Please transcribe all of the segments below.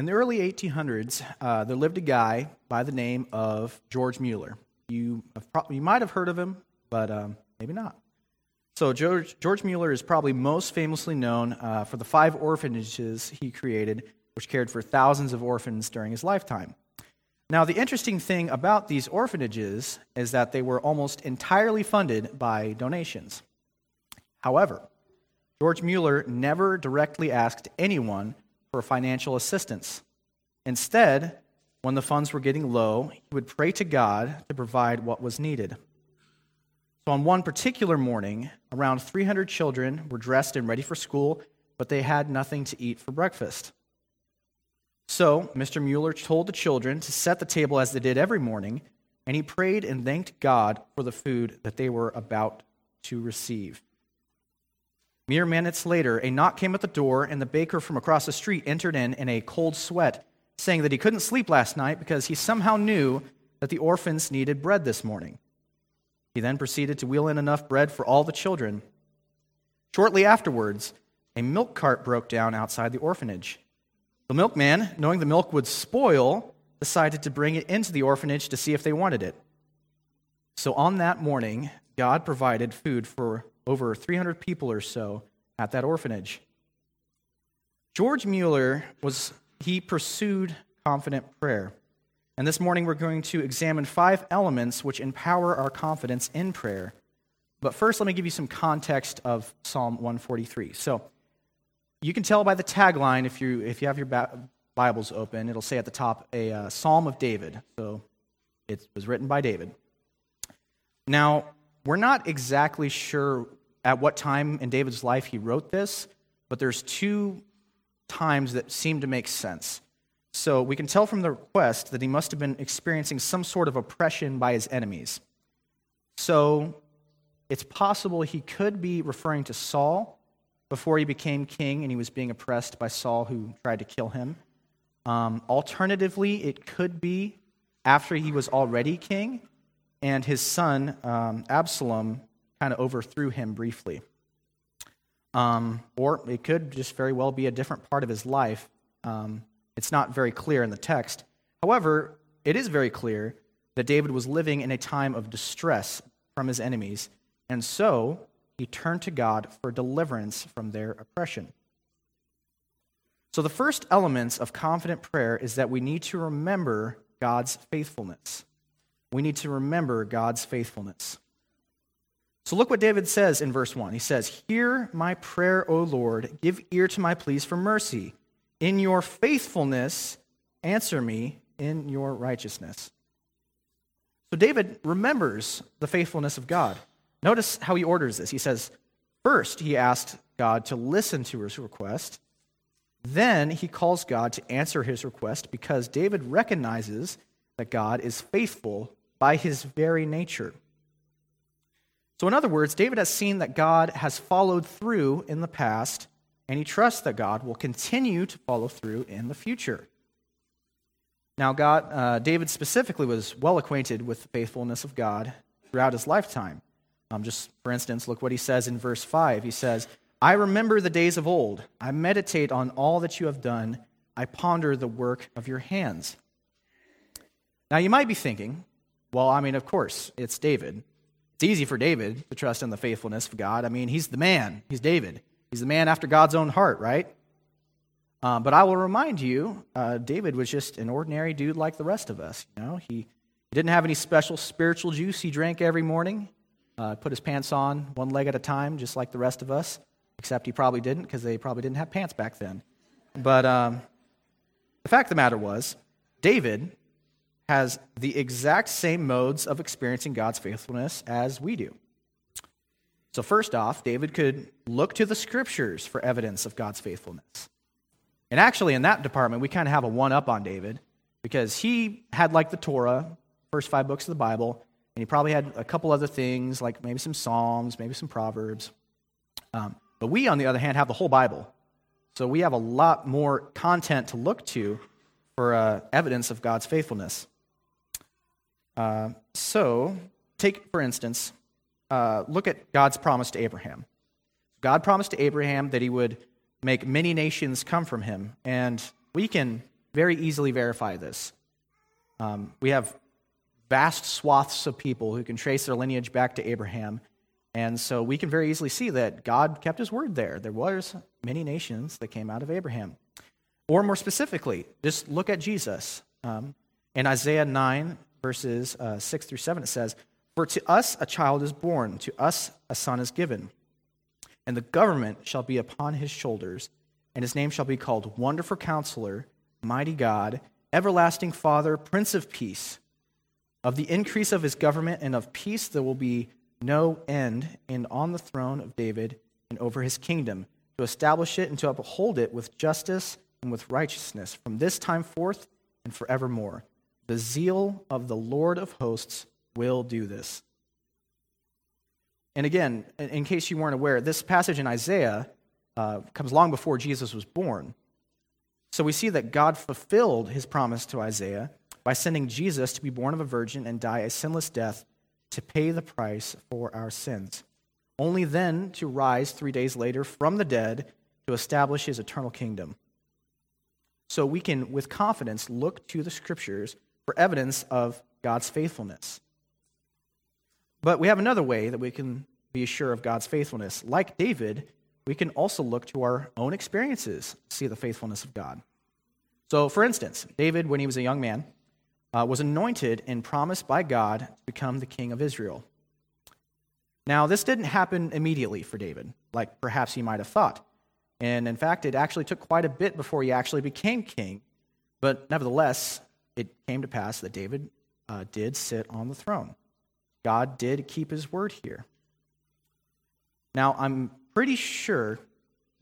In the early 1800s, uh, there lived a guy by the name of George Mueller. You, pro- you might have heard of him, but um, maybe not. So, George, George Mueller is probably most famously known uh, for the five orphanages he created, which cared for thousands of orphans during his lifetime. Now, the interesting thing about these orphanages is that they were almost entirely funded by donations. However, George Mueller never directly asked anyone for financial assistance. Instead, when the funds were getting low, he would pray to God to provide what was needed. So, on one particular morning, around 300 children were dressed and ready for school, but they had nothing to eat for breakfast. So, Mr. Mueller told the children to set the table as they did every morning, and he prayed and thanked God for the food that they were about to receive. Mere minutes later, a knock came at the door, and the baker from across the street entered in in a cold sweat, saying that he couldn't sleep last night because he somehow knew that the orphans needed bread this morning. He then proceeded to wheel in enough bread for all the children. Shortly afterwards, a milk cart broke down outside the orphanage. The milkman, knowing the milk would spoil, decided to bring it into the orphanage to see if they wanted it. So on that morning, God provided food for over 300 people or so at that orphanage. George Mueller was he pursued confident prayer. And this morning we're going to examine five elements which empower our confidence in prayer. But first, let me give you some context of Psalm 143. So, you can tell by the tagline if you if you have your Bibles open, it'll say at the top a uh, Psalm of David. So, it was written by David. Now, we're not exactly sure at what time in David's life he wrote this, but there's two times that seem to make sense. So we can tell from the request that he must have been experiencing some sort of oppression by his enemies. So it's possible he could be referring to Saul before he became king and he was being oppressed by Saul who tried to kill him. Um, alternatively, it could be after he was already king and his son um, Absalom kind of overthrew him briefly. Um, or it could just very well be a different part of his life. Um, it's not very clear in the text. However, it is very clear that David was living in a time of distress from his enemies, and so he turned to God for deliverance from their oppression. So, the first elements of confident prayer is that we need to remember God's faithfulness. We need to remember God's faithfulness. So look what David says in verse 1. He says, Hear my prayer, O Lord. Give ear to my pleas for mercy. In your faithfulness, answer me in your righteousness. So David remembers the faithfulness of God. Notice how he orders this. He says, First, he asked God to listen to his request. Then he calls God to answer his request because David recognizes that God is faithful by his very nature. So, in other words, David has seen that God has followed through in the past, and he trusts that God will continue to follow through in the future. Now, God, uh, David specifically was well acquainted with the faithfulness of God throughout his lifetime. Um, just for instance, look what he says in verse 5. He says, I remember the days of old. I meditate on all that you have done. I ponder the work of your hands. Now, you might be thinking, well, I mean, of course, it's David. It's easy for David to trust in the faithfulness of God. I mean, he's the man. He's David. He's the man after God's own heart, right? Um, but I will remind you, uh, David was just an ordinary dude like the rest of us. You know, he, didn't have any special spiritual juice he drank every morning. Uh, put his pants on one leg at a time, just like the rest of us. Except he probably didn't, because they probably didn't have pants back then. But um, the fact of the matter was, David has the exact same modes of experiencing God's faithfulness as we do. So, first off, David could look to the scriptures for evidence of God's faithfulness. And actually, in that department, we kind of have a one up on David because he had like the Torah, first five books of the Bible, and he probably had a couple other things like maybe some Psalms, maybe some Proverbs. Um, but we, on the other hand, have the whole Bible. So we have a lot more content to look to for uh, evidence of God's faithfulness. Uh, so, take, for instance, uh, look at God's promise to Abraham. God promised to Abraham that he would make many nations come from him. And we can very easily verify this. Um, we have vast swaths of people who can trace their lineage back to Abraham. And so we can very easily see that God kept his word there. There was many nations that came out of Abraham. Or more specifically, just look at Jesus. Um, in Isaiah 9, verses uh, 6 through 7, it says, For to us a child is born, to us a son is given, and the government shall be upon his shoulders, and his name shall be called Wonderful Counselor, Mighty God, Everlasting Father, Prince of Peace. Of the increase of his government and of peace there will be no end, and on the throne of David and over his kingdom, to establish it and to uphold it with justice and with righteousness from this time forth and forevermore. The zeal of the Lord of hosts will do this. And again, in case you weren't aware, this passage in Isaiah uh, comes long before Jesus was born. So we see that God fulfilled his promise to Isaiah by sending Jesus to be born of a virgin and die a sinless death to pay the price for our sins, only then to rise three days later from the dead to establish his eternal kingdom. So we can, with confidence, look to the scriptures for evidence of God's faithfulness. But we have another way that we can be sure of God's faithfulness. Like David, we can also look to our own experiences to see the faithfulness of God. So, for instance, David, when he was a young man, uh, was anointed and promised by God to become the king of Israel. Now, this didn't happen immediately for David, like perhaps he might have thought. And in fact, it actually took quite a bit before he actually became king. But nevertheless, it came to pass that David uh, did sit on the throne. God did keep his word here. Now, I'm pretty sure,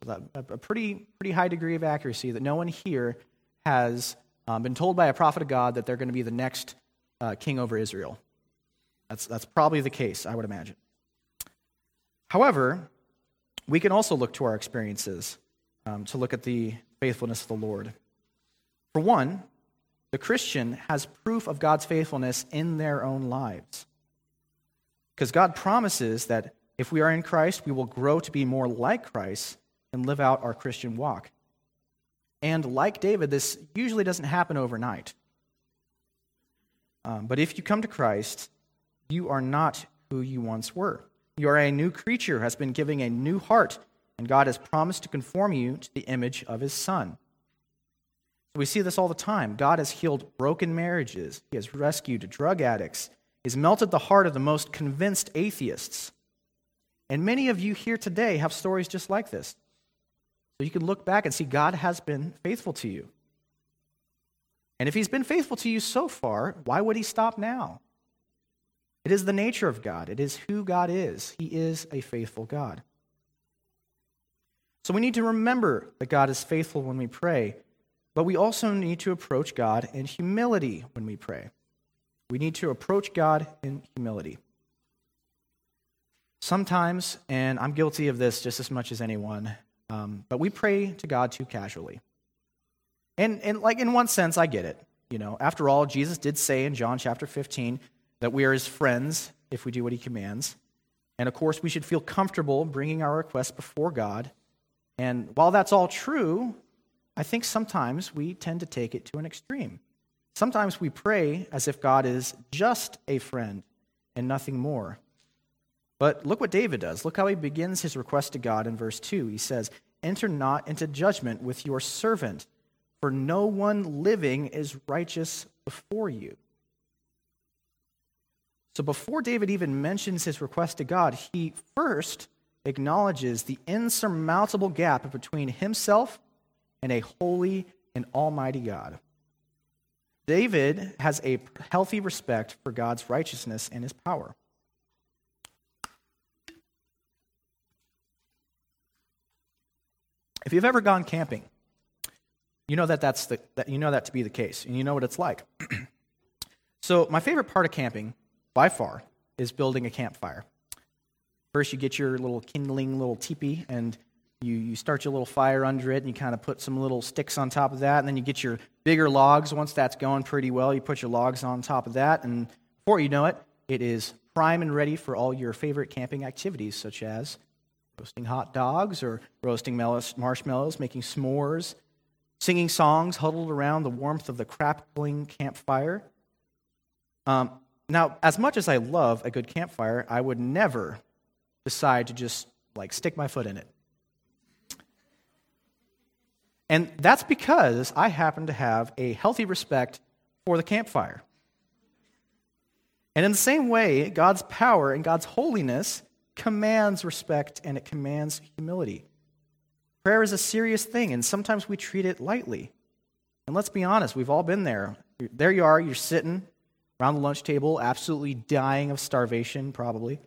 a pretty, pretty high degree of accuracy, that no one here has um, been told by a prophet of God that they're going to be the next uh, king over Israel. That's, that's probably the case, I would imagine. However, we can also look to our experiences um, to look at the faithfulness of the Lord. For one, the Christian has proof of God's faithfulness in their own lives. Because God promises that if we are in Christ, we will grow to be more like Christ and live out our Christian walk. And like David, this usually doesn't happen overnight. Um, but if you come to Christ, you are not who you once were. You are a new creature, has been given a new heart, and God has promised to conform you to the image of his Son. We see this all the time. God has healed broken marriages, He has rescued drug addicts, He's melted the heart of the most convinced atheists. And many of you here today have stories just like this. So you can look back and see God has been faithful to you. And if He's been faithful to you so far, why would He stop now? It is the nature of God, it is who God is. He is a faithful God. So we need to remember that God is faithful when we pray, but we also need to approach God in humility when we pray. We need to approach God in humility. Sometimes, and I'm guilty of this just as much as anyone, um, but we pray to God too casually. And, and, like, in one sense, I get it. You know, after all, Jesus did say in John chapter 15 that we are his friends if we do what he commands. And of course, we should feel comfortable bringing our requests before God. And while that's all true, I think sometimes we tend to take it to an extreme. Sometimes we pray as if God is just a friend and nothing more. But look what David does. Look how he begins his request to God in verse 2. He says, Enter not into judgment with your servant, for no one living is righteous before you. So before David even mentions his request to God, he first acknowledges the insurmountable gap between himself and a holy and almighty God. David has a healthy respect for God's righteousness and his power. If you've ever gone camping, you know that that's the that you know that to be the case, and you know what it's like. so, my favorite part of camping by far, is building a campfire. First, you get your little kindling little teepee and you, you start your little fire under it and you kind of put some little sticks on top of that. And then you get your bigger logs. Once that's going pretty well, you put your logs on top of that. And before you know it, it is prime and ready for all your favorite camping activities, such as roasting hot dogs or roasting marshmallows, making s'mores, singing songs huddled around the warmth of the crackling campfire. Um, now, as much as I love a good campfire, I would never decide to just like stick my foot in it. And that's because I happen to have a healthy respect for the campfire. And in the same way, God's power and God's holiness commands respect and it commands humility. Prayer is a serious thing, and sometimes we treat it lightly. And let's be honest, we've all been there. There you are, you're sitting around the lunch table, absolutely dying of starvation, probably.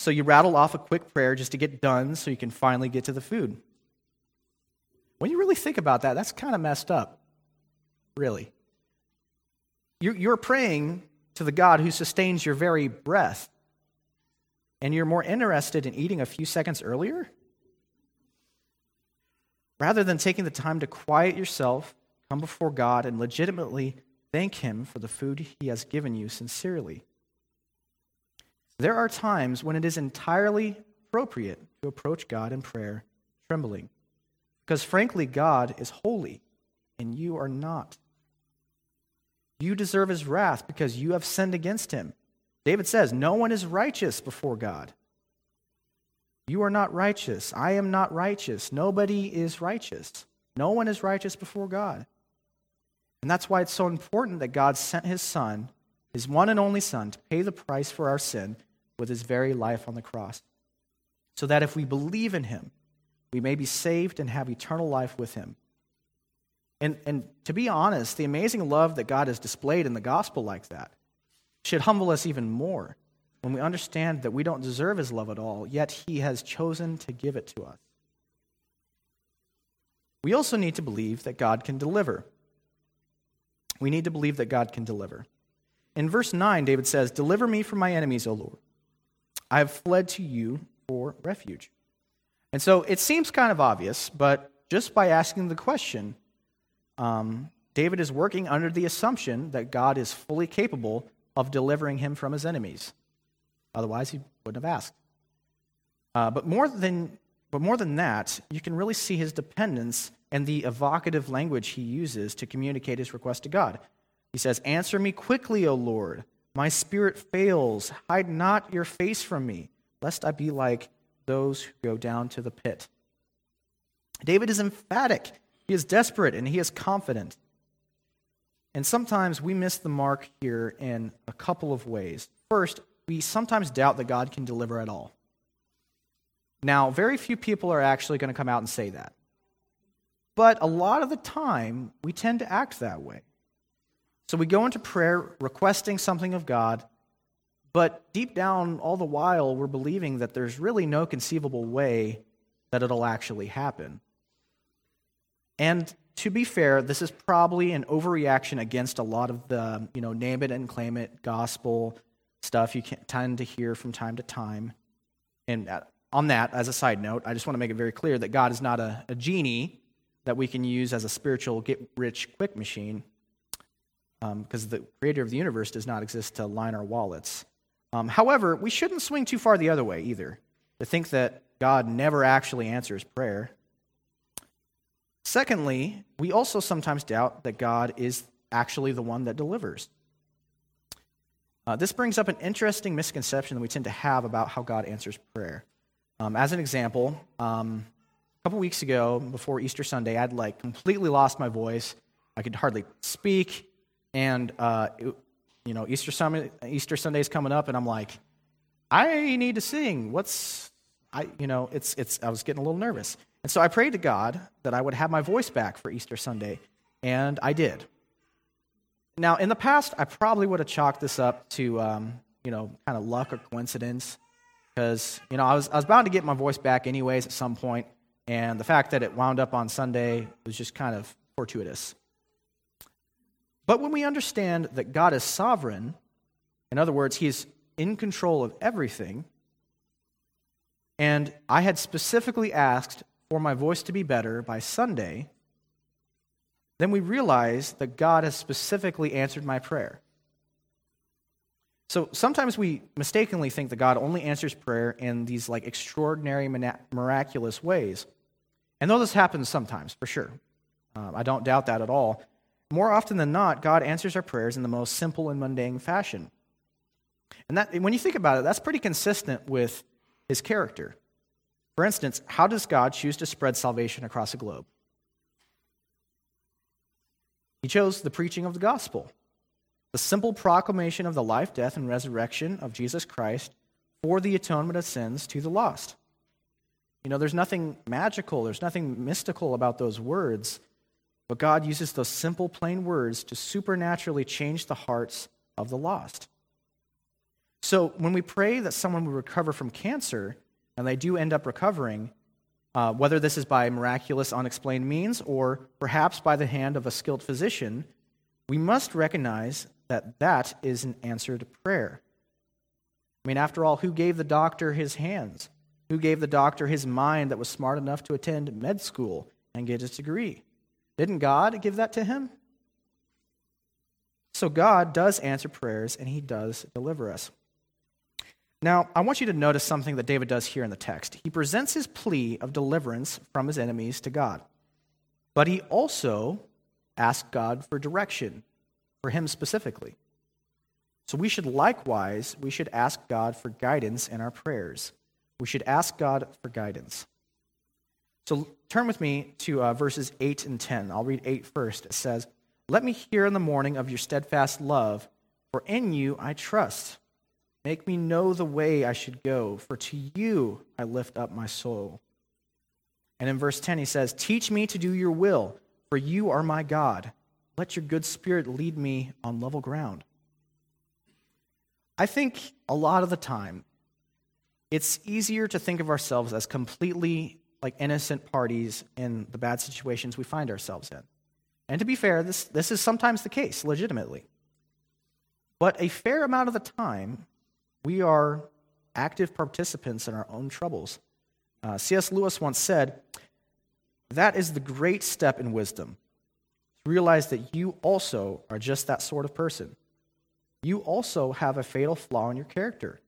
So you rattle off a quick prayer just to get done so you can finally get to the food. When you really think about that, that's kind of messed up, really. You're praying to the God who sustains your very breath, and you're more interested in eating a few seconds earlier? Rather than taking the time to quiet yourself, come before God, and legitimately thank Him for the food He has given you sincerely. There are times when it is entirely appropriate to approach God in prayer, trembling. Because frankly, God is holy, and you are not. You deserve his wrath because you have sinned against him. David says, No one is righteous before God. You are not righteous. I am not righteous. Nobody is righteous. No one is righteous before God. And that's why it's so important that God sent his son, his one and only son, to pay the price for our sin with his very life on the cross. So that if we believe in him, we may be saved and have eternal life with him. And, and to be honest, the amazing love that God has displayed in the gospel like that should humble us even more when we understand that we don't deserve his love at all, yet he has chosen to give it to us. We also need to believe that God can deliver. We need to believe that God can deliver. In verse 9, David says, Deliver me from my enemies, O Lord. I have fled to you for refuge. And so it seems kind of obvious, but just by asking the question, um, David is working under the assumption that God is fully capable of delivering him from his enemies. Otherwise, he wouldn't have asked. Uh, but, more than, but more than that, you can really see his dependence and the evocative language he uses to communicate his request to God. He says, Answer me quickly, O Lord. My spirit fails. Hide not your face from me, lest I be like those who go down to the pit. David is emphatic, he is desperate, and he is confident. And sometimes we miss the mark here in a couple of ways. First, we sometimes doubt that God can deliver at all. Now, very few people are actually going to come out and say that. But a lot of the time, we tend to act that way. So we go into prayer requesting something of God, but deep down, all the while, we're believing that there's really no conceivable way that it'll actually happen. And to be fair, this is probably an overreaction against a lot of the, you know, name it and claim it gospel stuff you tend to hear from time to time. And uh, on that, as a side note, I just want to make it very clear that God is not a, a genie that we can use as a spiritual get rich quick machine, because um, the creator of the universe does not exist to line our wallets. Um, however, we shouldn't swing too far the other way either, to think that God never actually answers prayer. Secondly, we also sometimes doubt that God is actually the one that delivers. Uh, this brings up an interesting misconception that we tend to have about how God answers prayer. Um, as an example, um, a couple weeks ago, before Easter Sunday, I'd like completely lost my voice. I could hardly speak, and uh, it, you know, Easter Sunday, Easter Sunday's coming up, and I'm like, I need to sing. What's, I, you know, it's, it's, I was getting a little nervous. And so I prayed to God that I would have my voice back for Easter Sunday, and I did. Now, in the past, I probably would have chalked this up to, um, you know, kind of luck or coincidence, because, you know, I was, I was bound to get my voice back anyways at some point, and the fact that it wound up on Sunday was just kind of fortuitous. But when we understand that God is sovereign, in other words, He is in control of everything, and I had specifically asked for my voice to be better by Sunday, then we realize that God has specifically answered my prayer. So sometimes we mistakenly think that God only answers prayer in these like extraordinary, miraculous ways. And though this happens sometimes, for sure, Um, I don't doubt that at all. More often than not, God answers our prayers in the most simple and mundane fashion. And that, when you think about it, that's pretty consistent with his character. For instance, how does God choose to spread salvation across the globe? He chose the preaching of the gospel, the simple proclamation of the life, death, and resurrection of Jesus Christ for the atonement of sins to the lost. You know, there's nothing magical, there's nothing mystical about those words, but God uses those simple, plain words to supernaturally change the hearts of the lost. So when we pray that someone will recover from cancer, and they do end up recovering, uh, whether this is by miraculous, unexplained means or perhaps by the hand of a skilled physician, we must recognize that that is an answered prayer. I mean, after all, who gave the doctor his hands? Who gave the doctor his mind that was smart enough to attend med school and get his degree? Didn't God give that to him? So God does answer prayers and he does deliver us. Now, I want you to notice something that David does here in the text. He presents his plea of deliverance from his enemies to God, but he also asks God for direction for him specifically. So we should likewise, we should ask God for guidance in our prayers. We should ask God for guidance. So turn with me to uh, verses 8 and 10. I'll read 8 first. It says, Let me hear in the morning of your steadfast love, for in you I trust. Make me know the way I should go, for to you I lift up my soul. And in verse 10, he says, Teach me to do your will, for you are my God. Let your good spirit lead me on level ground. I think a lot of the time, it's easier to think of ourselves as completely like innocent parties in the bad situations we find ourselves in. And to be fair, this, this is sometimes the case, legitimately. But a fair amount of the time, we are active participants in our own troubles. Uh, C.S. Lewis once said, That is the great step in wisdom, to realize that you also are just that sort of person. You also have a fatal flaw in your character.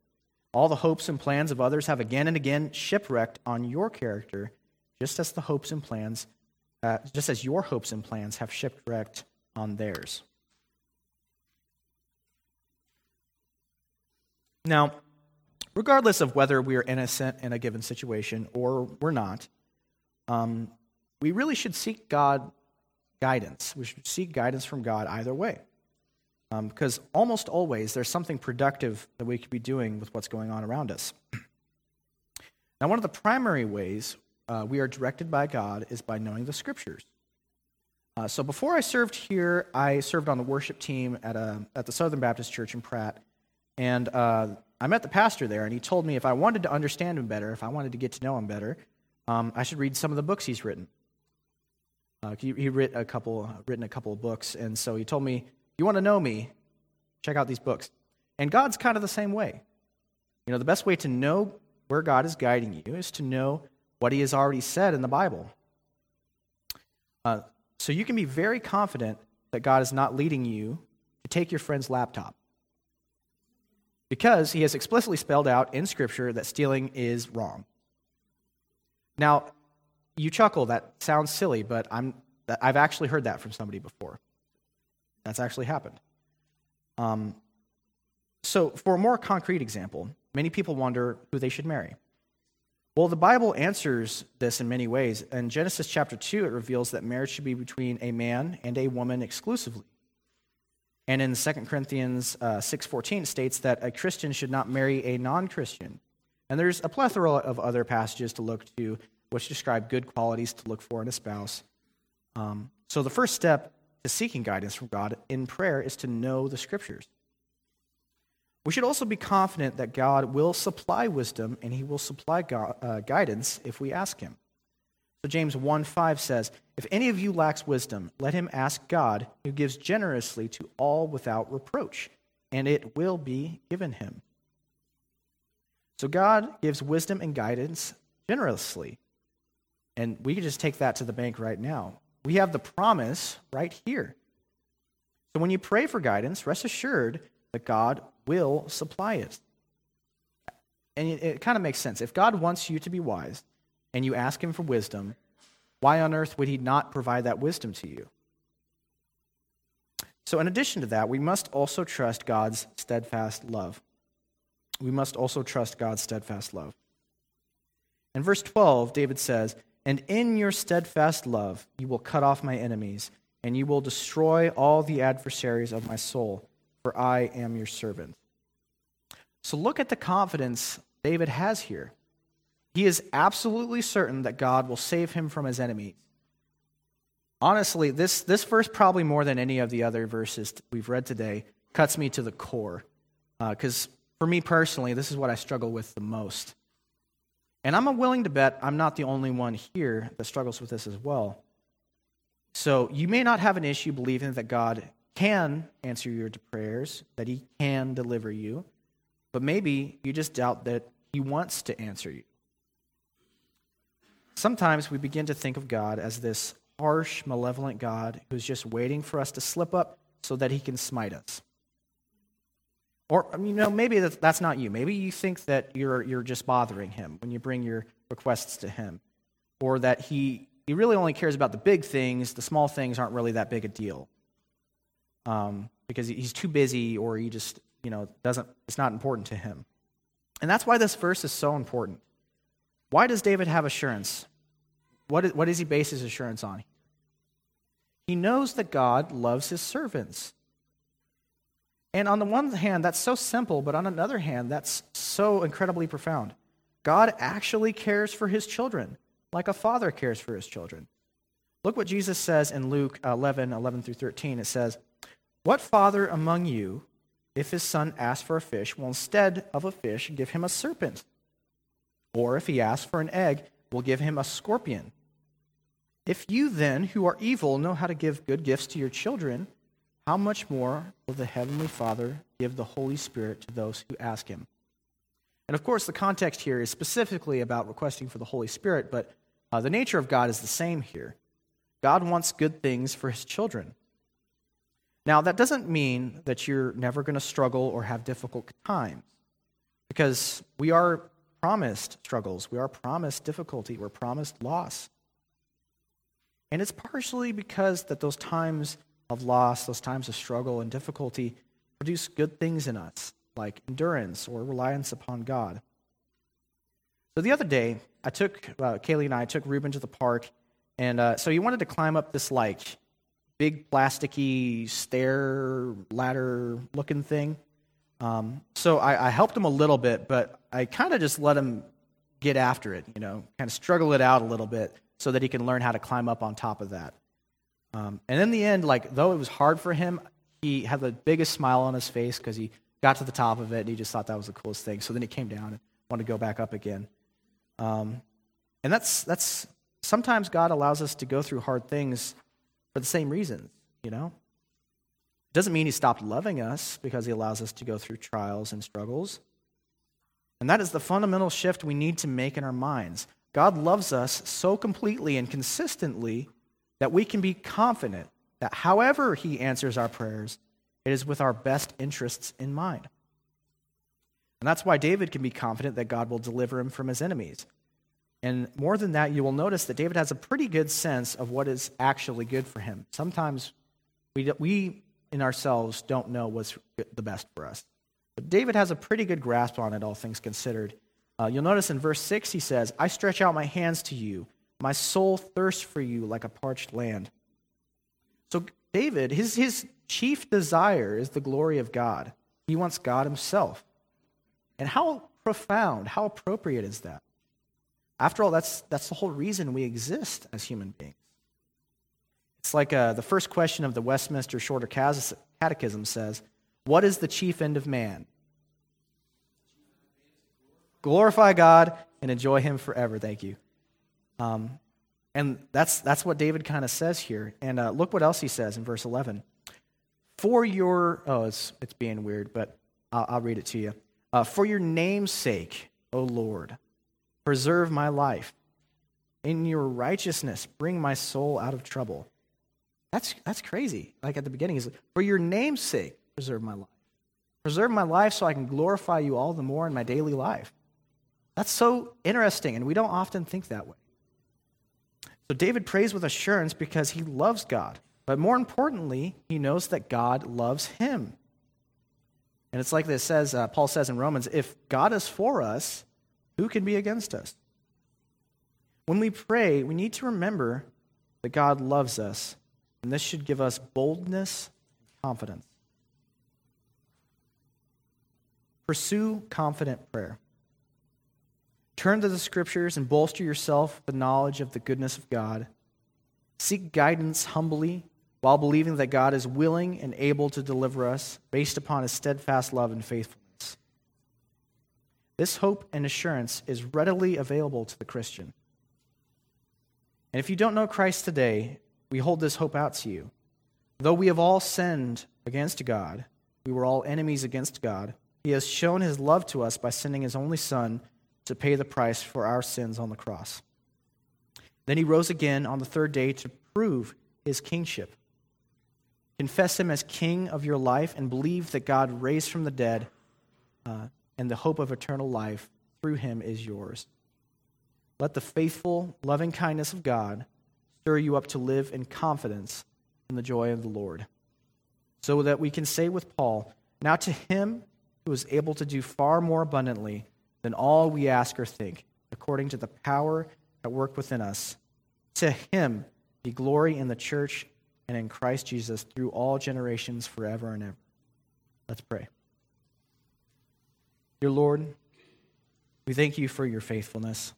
All the hopes and plans of others have again and again shipwrecked on your character, just as the hopes and plans, uh, just as your hopes and plans have shipwrecked on theirs. Now, regardless of whether we are innocent in a given situation or we're not, um, we really should seek God guidance. We should seek guidance from God either way. Um, because almost always there's something productive that we could be doing with what's going on around us. now, one of the primary ways uh, we are directed by God is by knowing the scriptures. Uh, so before I served here, I served on the worship team at, a, at the Southern Baptist Church in Pratt. And uh, I met the pastor there, and he told me if I wanted to understand him better, if I wanted to get to know him better, um, I should read some of the books he's written. Uh, he, he writ a couple, written a couple of books, and so he told me, "You want to know me? Check out these books." And God's kind of the same way. You know, the best way to know where God is guiding you is to know what He has already said in the Bible. Uh, so you can be very confident that God is not leading you to take your friend's laptop because he has explicitly spelled out in Scripture that stealing is wrong. Now, you chuckle, that sounds silly, but I'm, I've actually heard that from somebody before. That's actually happened. Um, so, for a more concrete example, many people wonder who they should marry. Well, the Bible answers this in many ways. In Genesis chapter 2, it reveals that marriage should be between a man and a woman exclusively. And in 2 Corinthians uh, 6.14 states that a Christian should not marry a non-Christian. And there's a plethora of other passages to look to which describe good qualities to look for in a spouse. Um, so the first step to seeking guidance from God in prayer is to know the scriptures. We should also be confident that God will supply wisdom and he will supply God, uh, guidance if we ask him. So James 1 5 says, If any of you lacks wisdom, let him ask God, who gives generously to all without reproach, and it will be given him. So God gives wisdom and guidance generously. And we can just take that to the bank right now. We have the promise right here. So when you pray for guidance, rest assured that God will supply it. And it, it kind of makes sense. If God wants you to be wise, and you ask Him for wisdom, why on earth would he not provide that wisdom to you? So, in addition to that, we must also trust God's steadfast love. We must also trust God's steadfast love. In verse 12, David says, And in your steadfast love you will cut off my enemies, and you will destroy all the adversaries of my soul, for I am your servant. So, look at the confidence David has here. He is absolutely certain that God will save him from his enemies. Honestly, this, this verse, probably more than any of the other verses we've read today, cuts me to the core. Because uh, for me personally, this is what I struggle with the most. And I'm willing to bet I'm not the only one here that struggles with this as well. So you may not have an issue believing that God can answer your prayers, that He can deliver you, but maybe you just doubt that He wants to answer you. Sometimes we begin to think of God as this harsh, malevolent God who's just waiting for us to slip up so that he can smite us. Or, you know, maybe that's not you. Maybe you think that you're, you're just bothering him when you bring your requests to him. Or that he, he really only cares about the big things, the small things aren't really that big a deal. Um, because he's too busy or he just, you know, doesn't, it's not important to him. And that's why this verse is so important. Why does David have assurance? What, is, what does he base his assurance on? He knows that God loves his servants. And on the one hand, that's so simple, but on another hand, that's so incredibly profound. God actually cares for his children, like a father cares for his children. Look what Jesus says in Luke 11 11 through 13. It says, What father among you, if his son asks for a fish, will instead of a fish give him a serpent? Or if he asks for an egg, will give him a scorpion. If you then, who are evil, know how to give good gifts to your children, how much more will the Heavenly Father give the Holy Spirit to those who ask him? And of course, the context here is specifically about requesting for the Holy Spirit, but uh, the nature of God is the same here. God wants good things for his children. Now, that doesn't mean that you're never going to struggle or have difficult times, because we are promised struggles, we are promised difficulty, we're promised loss. And it's partially because that those times of loss, those times of struggle and difficulty produce good things in us, like endurance or reliance upon God. So the other day, I took, uh, Kaylee and I took Ruben to the park, and uh, so he wanted to climb up this, like, big plasticky stair ladder looking thing. Um, so I, I, helped him a little bit, but I kind of just let him get after it, you know, kind of struggle it out a little bit so that he can learn how to climb up on top of that. Um, and in the end, like, though it was hard for him, he had the biggest smile on his face because he got to the top of it and he just thought that was the coolest thing. So then he came down and wanted to go back up again. Um, and that's, that's sometimes God allows us to go through hard things for the same reasons, you know? It doesn't mean he stopped loving us because he allows us to go through trials and struggles. And that is the fundamental shift we need to make in our minds. God loves us so completely and consistently that we can be confident that however he answers our prayers, it is with our best interests in mind. And that's why David can be confident that God will deliver him from his enemies. And more than that, you will notice that David has a pretty good sense of what is actually good for him. Sometimes we, we in ourselves don't know what's the best for us. But David has a pretty good grasp on it, all things considered. Uh, you'll notice in verse 6, he says, I stretch out my hands to you. My soul thirsts for you like a parched land. So, David, his, his chief desire is the glory of God. He wants God himself. And how profound, how appropriate is that? After all, that's, that's the whole reason we exist as human beings. It's like uh, the first question of the Westminster Shorter Catechism says, What is the chief end of man? Glorify God and enjoy Him forever. Thank you. Um, and that's, that's what David kind of says here. And uh, look what else he says in verse 11. For your, oh, it's, it's being weird, but I'll, I'll read it to you. Uh, for your name's sake, O Lord, preserve my life. In your righteousness, bring my soul out of trouble. That's, that's crazy. Like at the beginning, he's like, For your name's sake, preserve my life. Preserve my life so I can glorify you all the more in my daily life. That's so interesting, and we don't often think that way. So David prays with assurance because he loves God. But more importantly, he knows that God loves him. And it's like this says, uh, Paul says in Romans, if God is for us, who can be against us? When we pray, we need to remember that God loves us, and this should give us boldness and confidence. Pursue confident prayer. Turn to the scriptures and bolster yourself with the knowledge of the goodness of God. Seek guidance humbly while believing that God is willing and able to deliver us based upon his steadfast love and faithfulness. This hope and assurance is readily available to the Christian. And if you don't know Christ today, we hold this hope out to you. Though we have all sinned against God, we were all enemies against God, he has shown his love to us by sending his only Son to pay the price for our sins on the cross. Then he rose again on the third day to prove his kingship. Confess him as king of your life and believe that God raised from the dead uh, and the hope of eternal life through him is yours. Let the faithful, loving kindness of God stir you up to live in confidence in the joy of the Lord, so that we can say with Paul, Now to him who is able to do far more abundantly than all we ask or think, according to the power at work within us, to him be glory in the church and in Christ Jesus through all generations, forever and ever. Let's pray. Dear Lord, we thank you for your faithfulness.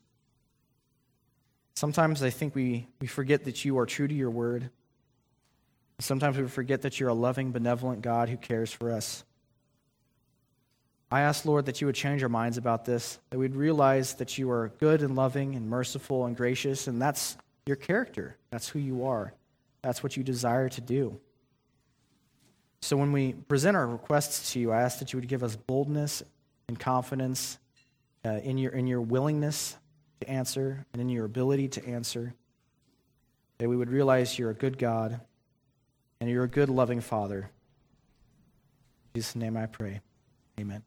Sometimes I think we, we forget that you are true to your word. Sometimes we forget that you're a loving, benevolent God who cares for us. I ask, Lord, that you would change our minds about this, that we'd realize that you are good and loving and merciful and gracious, and that's your character. That's who you are. That's what you desire to do. So when we present our requests to you, I ask that you would give us boldness and confidence uh, in, your, in your willingness to answer and in your ability to answer. That we would realize you're a good God and you're a good, loving Father. In Jesus' name I pray. Amen.